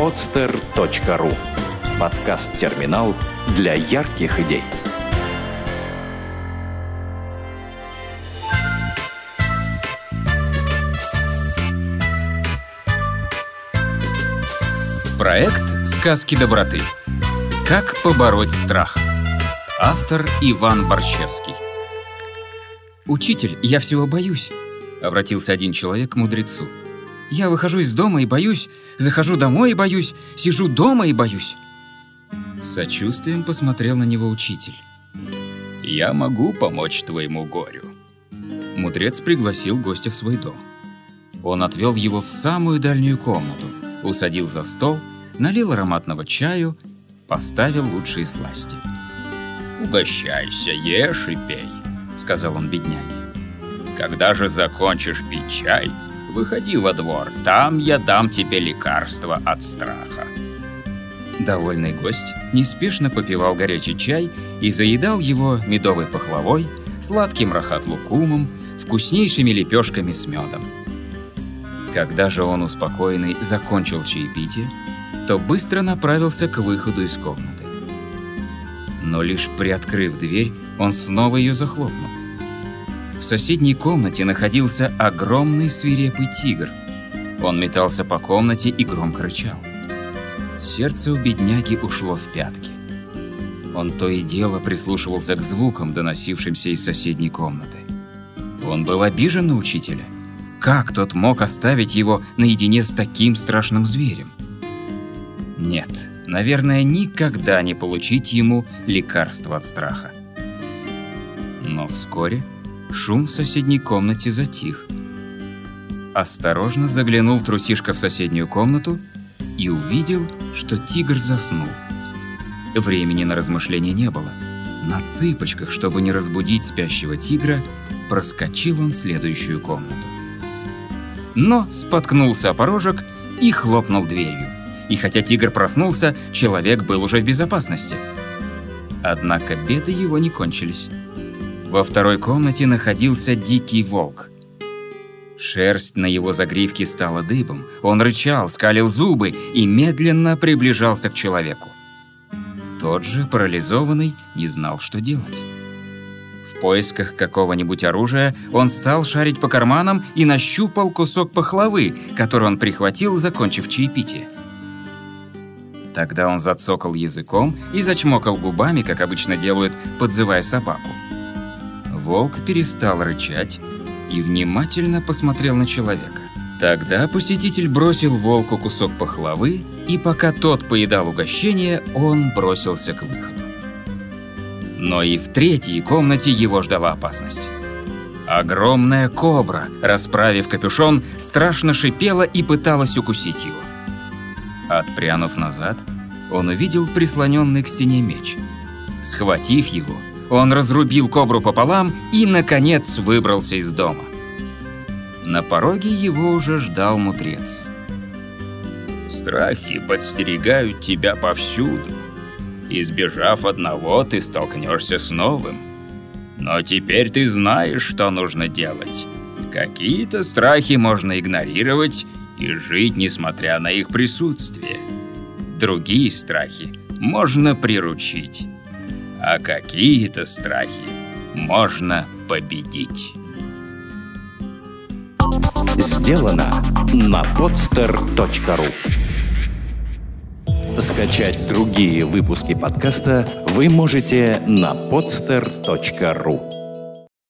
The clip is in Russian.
podster.ru Подкаст-терминал для ярких идей. Проект «Сказки доброты». Как побороть страх. Автор Иван Борщевский. «Учитель, я всего боюсь», — обратился один человек к мудрецу. «Я выхожу из дома и боюсь, захожу домой и боюсь, сижу дома и боюсь». С сочувствием посмотрел на него учитель. «Я могу помочь твоему горю». Мудрец пригласил гостя в свой дом. Он отвел его в самую дальнюю комнату, усадил за стол, налил ароматного чаю, поставил лучшие сласти. «Угощайся, ешь и пей», — сказал он бедняге. «Когда же закончишь пить чай, выходи во двор, там я дам тебе лекарство от страха». Довольный гость неспешно попивал горячий чай и заедал его медовой пахлавой, сладким рахат-лукумом, вкуснейшими лепешками с медом. Когда же он успокоенный закончил чаепитие, то быстро направился к выходу из комнаты но лишь приоткрыв дверь, он снова ее захлопнул. В соседней комнате находился огромный свирепый тигр. Он метался по комнате и громко рычал. Сердце у бедняги ушло в пятки. Он то и дело прислушивался к звукам, доносившимся из соседней комнаты. Он был обижен на учителя. Как тот мог оставить его наедине с таким страшным зверем? Нет, наверное, никогда не получить ему лекарство от страха. Но вскоре шум в соседней комнате затих. Осторожно заглянул трусишка в соседнюю комнату и увидел, что тигр заснул. Времени на размышления не было. На цыпочках, чтобы не разбудить спящего тигра, проскочил он в следующую комнату. Но споткнулся о порожек и хлопнул дверью и хотя тигр проснулся, человек был уже в безопасности. Однако беды его не кончились. Во второй комнате находился дикий волк. Шерсть на его загривке стала дыбом. Он рычал, скалил зубы и медленно приближался к человеку. Тот же, парализованный, не знал, что делать. В поисках какого-нибудь оружия он стал шарить по карманам и нащупал кусок пахлавы, который он прихватил, закончив чаепитие. Тогда он зацокал языком и зачмокал губами, как обычно делают, подзывая собаку. Волк перестал рычать и внимательно посмотрел на человека. Тогда посетитель бросил волку кусок пахлавы, и пока тот поедал угощение, он бросился к выходу. Но и в третьей комнате его ждала опасность. Огромная кобра, расправив капюшон, страшно шипела и пыталась укусить его. Отпрянув назад, он увидел прислоненный к стене меч. Схватив его, он разрубил кобру пополам и, наконец, выбрался из дома. На пороге его уже ждал мудрец. «Страхи подстерегают тебя повсюду. Избежав одного, ты столкнешься с новым. Но теперь ты знаешь, что нужно делать. Какие-то страхи можно игнорировать и жить, несмотря на их присутствие. Другие страхи можно приручить, а какие-то страхи можно победить. Сделано на podster.ru Скачать другие выпуски подкаста вы можете на podster.ru